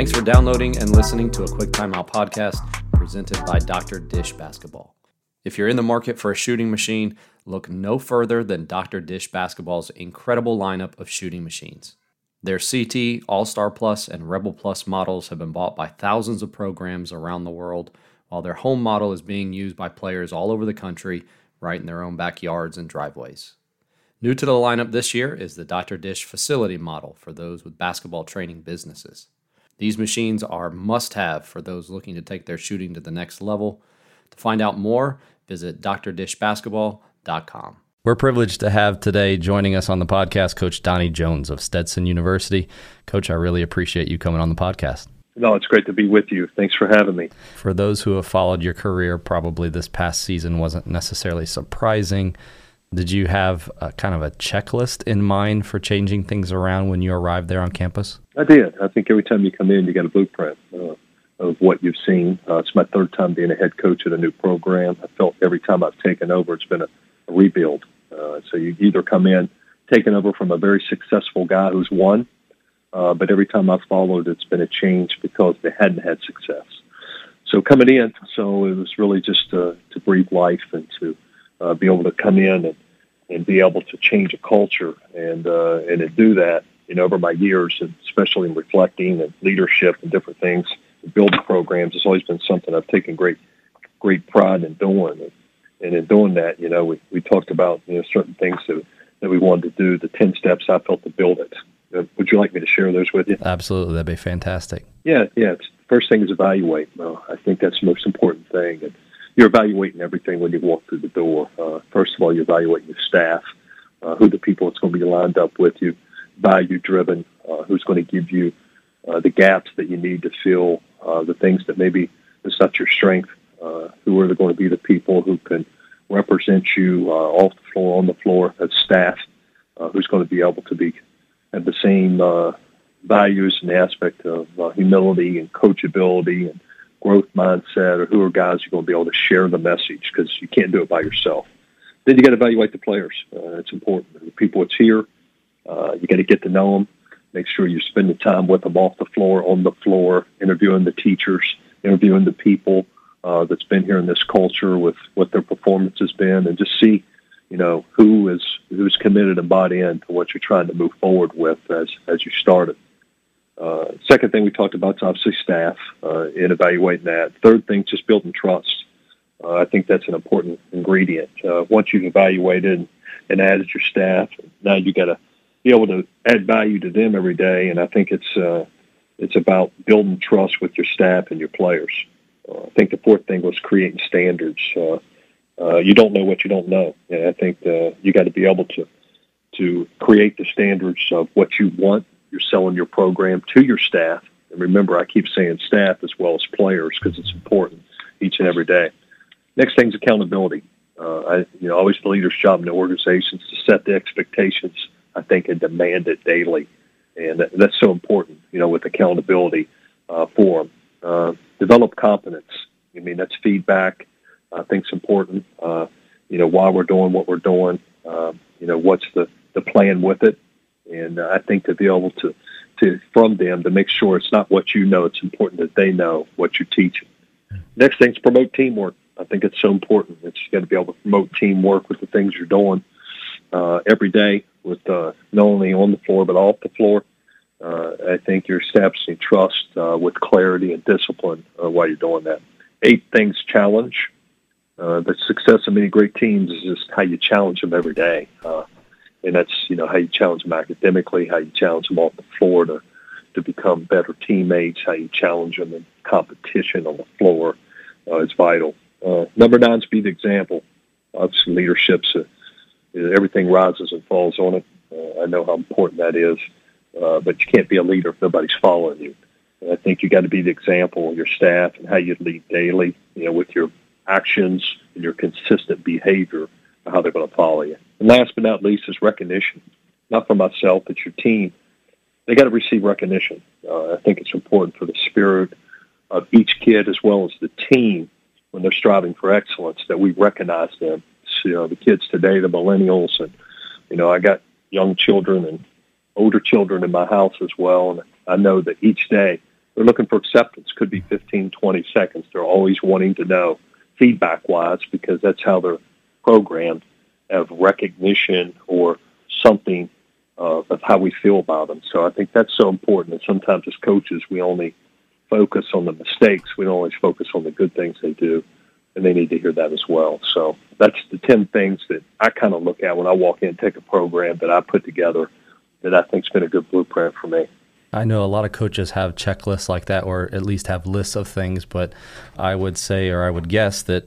Thanks for downloading and listening to a Quick Timeout podcast presented by Dr. Dish Basketball. If you're in the market for a shooting machine, look no further than Dr. Dish Basketball's incredible lineup of shooting machines. Their CT, All Star Plus, and Rebel Plus models have been bought by thousands of programs around the world, while their home model is being used by players all over the country, right in their own backyards and driveways. New to the lineup this year is the Dr. Dish facility model for those with basketball training businesses. These machines are must have for those looking to take their shooting to the next level. To find out more, visit drdishbasketball.com. We're privileged to have today joining us on the podcast Coach Donnie Jones of Stetson University. Coach, I really appreciate you coming on the podcast. No, it's great to be with you. Thanks for having me. For those who have followed your career, probably this past season wasn't necessarily surprising. Did you have a, kind of a checklist in mind for changing things around when you arrived there on campus? I did. I think every time you come in, you get a blueprint uh, of what you've seen. Uh, it's my third time being a head coach at a new program. I felt every time I've taken over, it's been a, a rebuild. Uh, so you either come in taking over from a very successful guy who's won, uh, but every time I've followed, it's been a change because they hadn't had success. So coming in, so it was really just to, to breathe life and to uh, be able to come in and, and be able to change a culture and uh, and to do that, you know, over my years, and especially in reflecting and leadership and different things, building programs has always been something I've taken great great pride in doing. And, and in doing that, you know, we, we talked about you know certain things that that we wanted to do, the ten steps I felt to build it. Uh, would you like me to share those with you? Absolutely, that'd be fantastic. Yeah, yeah. It's, first thing is evaluate. Well, I think that's the most important thing. And, you're evaluating everything when you walk through the door. Uh, first of all, you're evaluating your staff, uh, who the people that's going to be lined up with you, value driven, uh, who's going to give you uh, the gaps that you need to fill, uh, the things that maybe is not your strength, uh, who are going to be the people who can represent you off the floor, on the floor as staff, who's going to be able to be have the same values and aspect of humility and coachability and growth mindset or who are guys you're going to be able to share the message because you can't do it by yourself. Then you got to evaluate the players. Uh, it's important. The people that's here, uh, you got to get to know them. Make sure you're spending time with them off the floor, on the floor, interviewing the teachers, interviewing the people uh, that's been here in this culture with what their performance has been, and just see, you know, who is who's committed and bought in to what you're trying to move forward with as as you started. Uh, second thing we talked about is obviously staff uh, in evaluating that. Third thing, just building trust. Uh, I think that's an important ingredient. Uh, once you've evaluated and added your staff, now you got to be able to add value to them every day. And I think it's uh, it's about building trust with your staff and your players. Uh, I think the fourth thing was creating standards. You don't know what you don't know, and I think you got to be able to to create the standards of what you want you're selling your program to your staff. And remember, I keep saying staff as well as players because it's important each and every day. Next thing is accountability. Uh, I, you know, always the leader's job in the organizations to set the expectations. I think and demand it daily, and that, that's so important. You know, with accountability uh, for them. Uh, develop competence. I mean, that's feedback. I think it's important. Uh, you know, why we're doing what we're doing. Uh, you know, what's the the plan with it and uh, I think to be able to, to from them to make sure it's not what you know, it's important that they know what you're teaching. Next thing is promote teamwork. I think it's so important. It's you got to be able to promote teamwork with the things you're doing uh, every day, with uh, not only on the floor but off the floor. Uh, I think you're establishing trust uh, with clarity and discipline uh, while you're doing that. Eight things challenge. Uh, the success of many great teams is just how you challenge them every day. And that's you know how you challenge them academically, how you challenge them off the floor to to become better teammates, how you challenge them in competition on the floor uh, is vital. Uh, number nine is be the example. Obviously, leadership's uh, everything rises and falls on it. Uh, I know how important that is, uh, but you can't be a leader if nobody's following you. And I think you got to be the example of your staff and how you lead daily, you know, with your actions and your consistent behavior, how they're going to follow you. And last but not least is recognition, not for myself, but your team. They got to receive recognition. Uh, I think it's important for the spirit of each kid as well as the team when they're striving for excellence that we recognize them. So, you know, the kids today, the millennials, and you know, I got young children and older children in my house as well, and I know that each day they're looking for acceptance. Could be 15, 20 seconds. They're always wanting to know feedback wise because that's how they're programmed of recognition or something uh, of how we feel about them. So I think that's so important. And sometimes as coaches, we only focus on the mistakes. We don't always focus on the good things they do, and they need to hear that as well. So that's the 10 things that I kind of look at when I walk in and take a program that I put together that I think's been a good blueprint for me. I know a lot of coaches have checklists like that, or at least have lists of things. But I would say, or I would guess that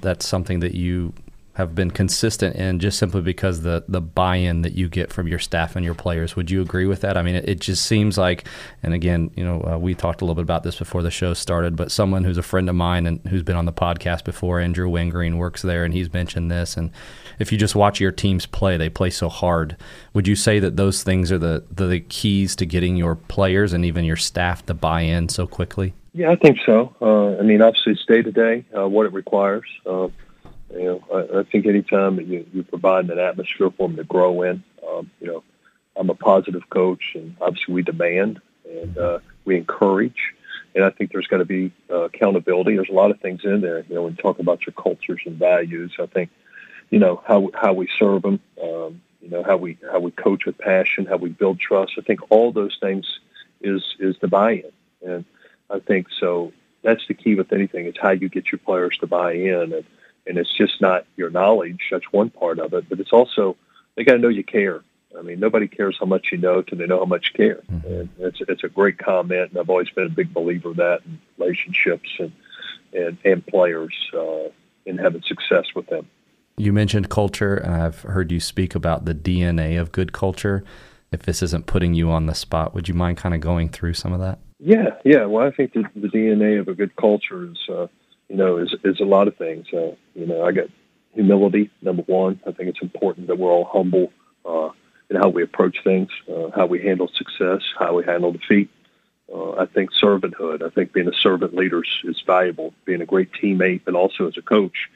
that's something that you have been consistent in just simply because the the buy-in that you get from your staff and your players. Would you agree with that? I mean, it, it just seems like, and again, you know, uh, we talked a little bit about this before the show started, but someone who's a friend of mine and who's been on the podcast before, Andrew Wingreen, works there, and he's mentioned this. And if you just watch your teams play, they play so hard. Would you say that those things are the the, the keys to getting your players and even your staff to buy in so quickly? Yeah, I think so. Uh, I mean, obviously, it's day to day what it requires. Uh, you know, I, I think anytime that you, you provide an atmosphere for them to grow in, um, you know, I'm a positive coach, and obviously we demand and uh, we encourage. And I think there's got to be uh, accountability. There's a lot of things in there. You know, when you talk about your cultures and values, I think, you know, how how we serve them, um, you know, how we how we coach with passion, how we build trust. I think all those things is is the buy-in, and I think so. That's the key with anything. It's how you get your players to buy in, and and it's just not your knowledge. That's one part of it, but it's also they got to know you care. I mean, nobody cares how much you know till they know how much you care. Mm-hmm. And it's it's a great comment, and I've always been a big believer of that in relationships and and and players uh, in having success with them. You mentioned culture, and I've heard you speak about the DNA of good culture. If this isn't putting you on the spot, would you mind kind of going through some of that? Yeah, yeah. Well, I think the, the DNA of a good culture is uh, you know, is is a lot of things. Uh, you know, I got humility number one. I think it's important that we're all humble uh, in how we approach things, uh, how we handle success, how we handle defeat. Uh, I think servanthood. I think being a servant leader is, valuable. Being a great teammate, but also as a coach,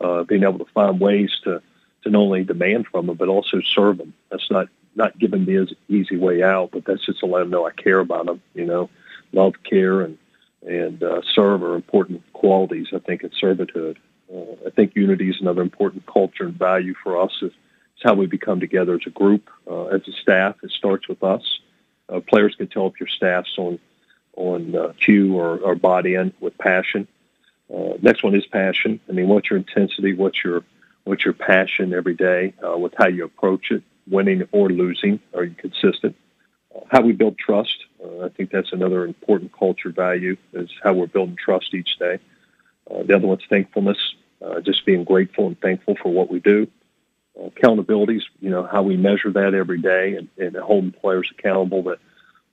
uh, being able to find ways to to not only demand from them but also serve them. That's not not giving the easy way out, but that's just to let them know I care about them. You know, love, care, and and uh, serve are important qualities, I think, in servanthood. Uh, I think unity is another important culture and value for us. It's, how we become together as a group, uh, as a staff. It starts with us. Uh, players can tell if your staff's on on uh, cue or, or bought in with passion. Uh, next one is passion. I mean, what's your intensity? What's your what's your passion every day with how you approach it, winning or losing? Are you consistent? How we build trust. Uh, I think that's another important culture value is how we're building trust each day. Uh, the other one's thankfulness, uh, just being grateful and thankful for what we do. Uh, accountabilities, you know, how we measure that every day and, and holding players accountable that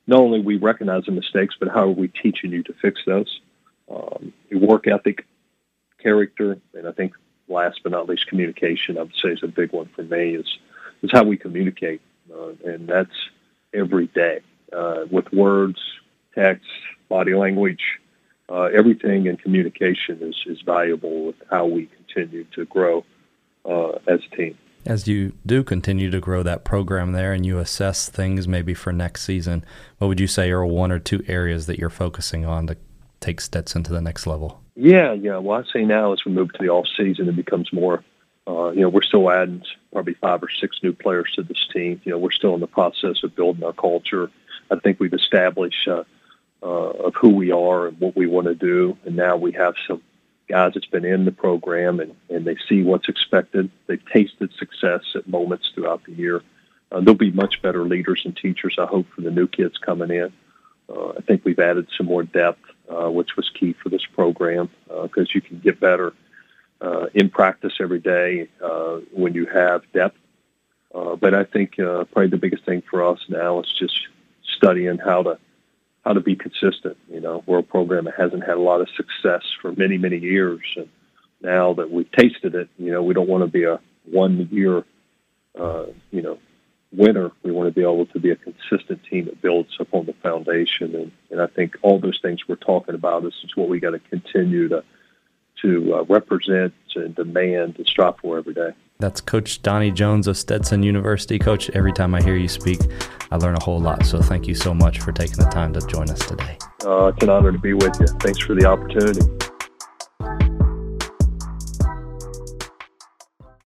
not only we recognize the mistakes, but how are we teaching you to fix those? Um, work ethic, character, and I think last but not least, communication. I would say is a big one for me. Is is how we communicate, uh, and that's every day uh, with words, text, body language, uh, everything in communication is, is valuable with how we continue to grow uh, as a team. As you do continue to grow that program there and you assess things maybe for next season, what would you say are one or two areas that you're focusing on to take Stetson to the next level? Yeah, yeah. Well, I say now as we move to the off season, it becomes more. Uh, you know, we're still adding probably five or six new players to this team. You know, we're still in the process of building our culture. I think we've established uh, uh, of who we are and what we want to do. And now we have some guys that's been in the program and, and they see what's expected. They've tasted success at moments throughout the year. Uh, they'll be much better leaders and teachers, I hope, for the new kids coming in. Uh, I think we've added some more depth, uh, which was key for this program because uh, you can get better uh, in practice every day uh, when you have depth. But I think probably the biggest thing for us now is just studying how to how to be consistent. You know, we're program hasn't had a lot of success for many, many years. And now that we've tasted it, you know, we don't want to be a one year, uh, you know, winner. We want to be able to be a consistent team that builds upon the foundation. And, and I think all those things we're talking about, this is what we got to continue to, to uh, represent and demand and strive for every day. That's Coach Donnie Jones of Stetson University. Coach, every time I hear you speak, I learn a whole lot. So thank you so much for taking the time to join us today. Uh, it's an honor to be with you. Thanks for the opportunity.